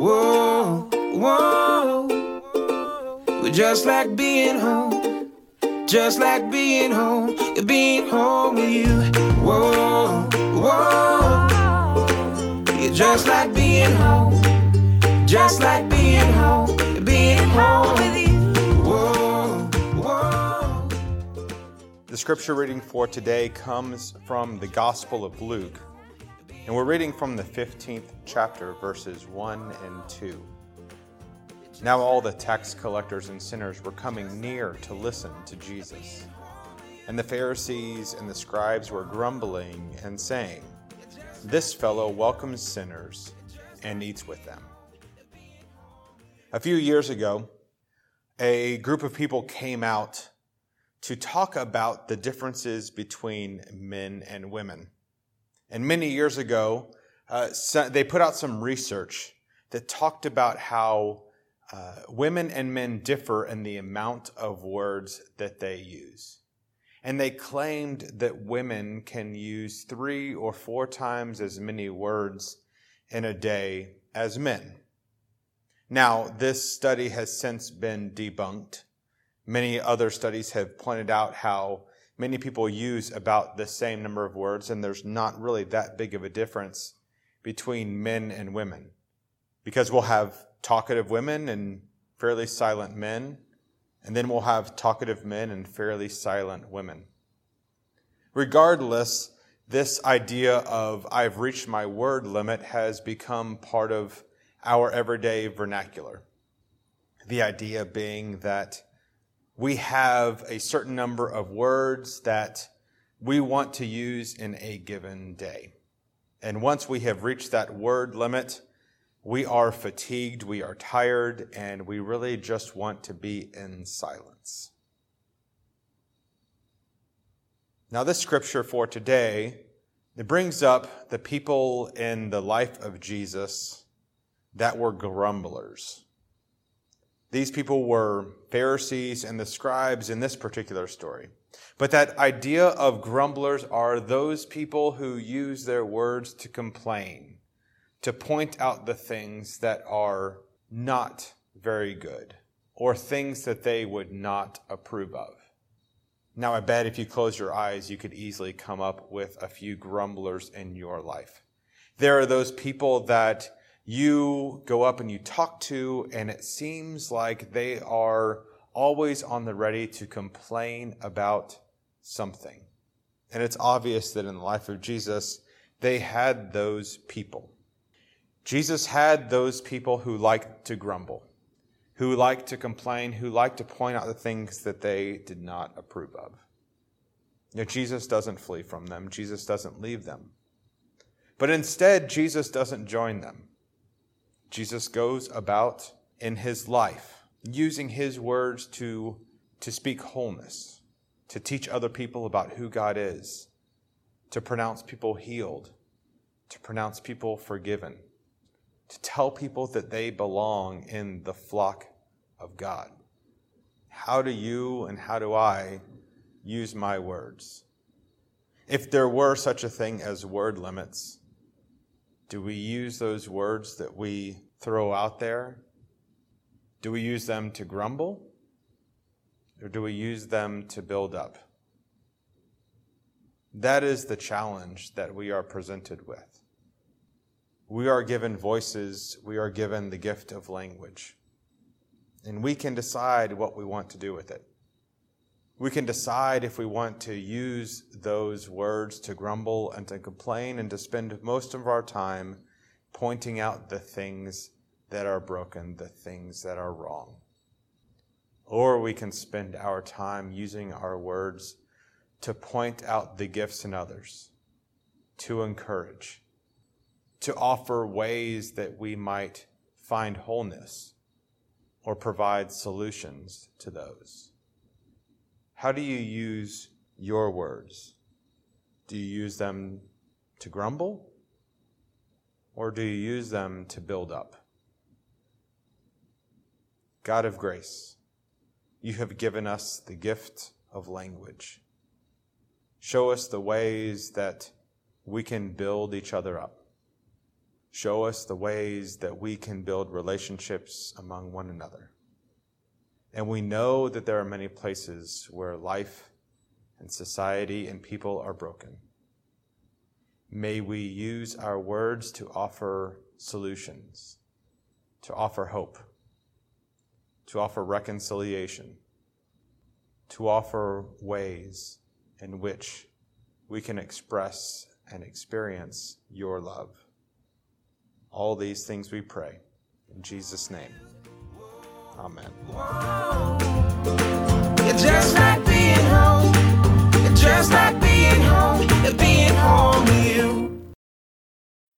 Whoa, whoa. We're just like being home. Just like being home. Being home with you. Whoa, whoa. You're just like being home. Just like being home. Being home with you. The scripture reading for today comes from the Gospel of Luke, and we're reading from the 15th chapter, verses 1 and 2. Now all the tax collectors and sinners were coming near to listen to Jesus. And the Pharisees and the scribes were grumbling and saying, This fellow welcomes sinners and eats with them. A few years ago, a group of people came out to talk about the differences between men and women. And many years ago, uh, they put out some research that talked about how uh, women and men differ in the amount of words that they use. And they claimed that women can use three or four times as many words in a day as men. Now, this study has since been debunked. Many other studies have pointed out how many people use about the same number of words, and there's not really that big of a difference between men and women. Because we'll have talkative women and fairly silent men, and then we'll have talkative men and fairly silent women. Regardless, this idea of I've reached my word limit has become part of our everyday vernacular. The idea being that we have a certain number of words that we want to use in a given day. And once we have reached that word limit, we are fatigued, we are tired, and we really just want to be in silence. Now, this scripture for today, it brings up the people in the life of Jesus that were grumblers. These people were Pharisees and the scribes in this particular story. But that idea of grumblers are those people who use their words to complain, to point out the things that are not very good, or things that they would not approve of. Now, I bet if you close your eyes, you could easily come up with a few grumblers in your life. There are those people that you go up and you talk to, and it seems like they are always on the ready to complain about something. And it's obvious that in the life of Jesus, they had those people. Jesus had those people who liked to grumble, who liked to complain, who liked to point out the things that they did not approve of. Yet Jesus doesn't flee from them. Jesus doesn't leave them. But instead, Jesus doesn't join them. Jesus goes about in his life using his words to, to speak wholeness, to teach other people about who God is, to pronounce people healed, to pronounce people forgiven, to tell people that they belong in the flock of God. How do you and how do I use my words? If there were such a thing as word limits, do we use those words that we throw out there? Do we use them to grumble? Or do we use them to build up? That is the challenge that we are presented with. We are given voices, we are given the gift of language, and we can decide what we want to do with it. We can decide if we want to use those words to grumble and to complain and to spend most of our time pointing out the things that are broken, the things that are wrong. Or we can spend our time using our words to point out the gifts in others, to encourage, to offer ways that we might find wholeness or provide solutions to those. How do you use your words? Do you use them to grumble? Or do you use them to build up? God of grace, you have given us the gift of language. Show us the ways that we can build each other up. Show us the ways that we can build relationships among one another. And we know that there are many places where life and society and people are broken. May we use our words to offer solutions, to offer hope, to offer reconciliation, to offer ways in which we can express and experience your love. All these things we pray. In Jesus' name. Amen.